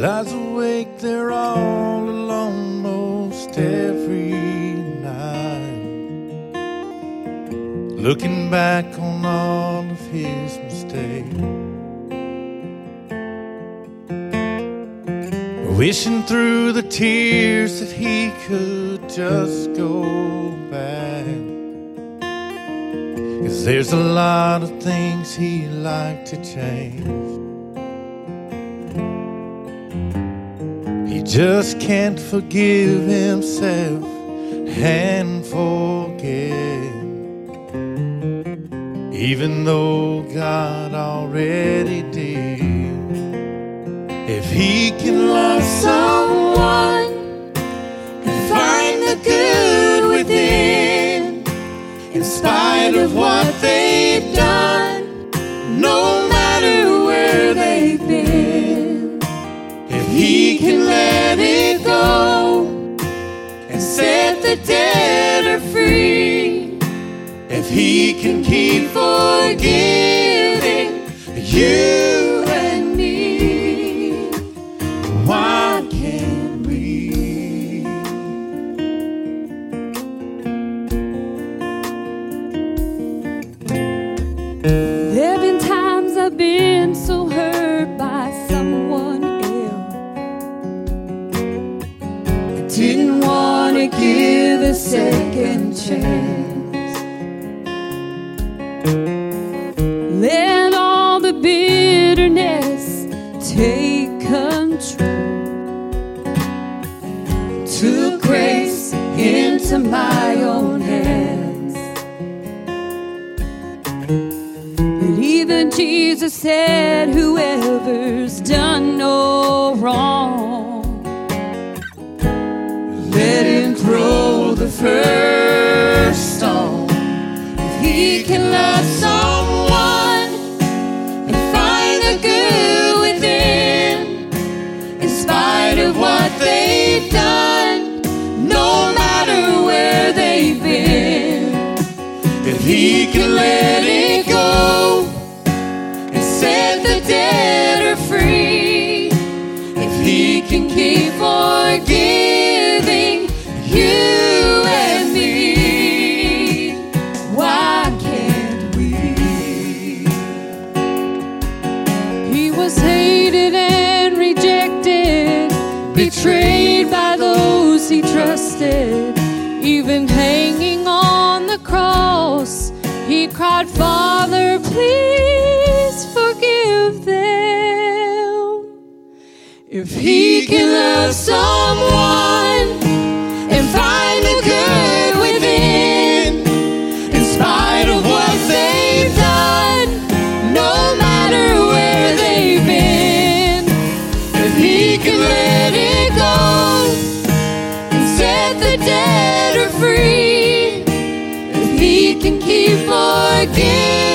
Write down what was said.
lies awake there all alone most every night, looking back on all of his mistakes. Wishing through the tears that he could just go back. Cause there's a lot of things he'd like to change. Just can't forgive himself and forget. Even though God already did. If he can love someone and find the good within, in spite of what they've he can keep forgiving you and me, why can't we? There've been times I've been so hurt by someone else. I didn't want to give a second chance. Let all the bitterness take control. Took grace into my own hands. But even Jesus said, Whoever's done no wrong, let him throw the first If he can let it go and set the debtor free. if he can Keep forgiving you and me. Why can't we? He was hated and rejected, betrayed by those he trusted. Even hanging on cried, Father, please forgive them. If he can love someone and find the good within, in spite of what they've done, no matter where they've been, if he can can keep forgiving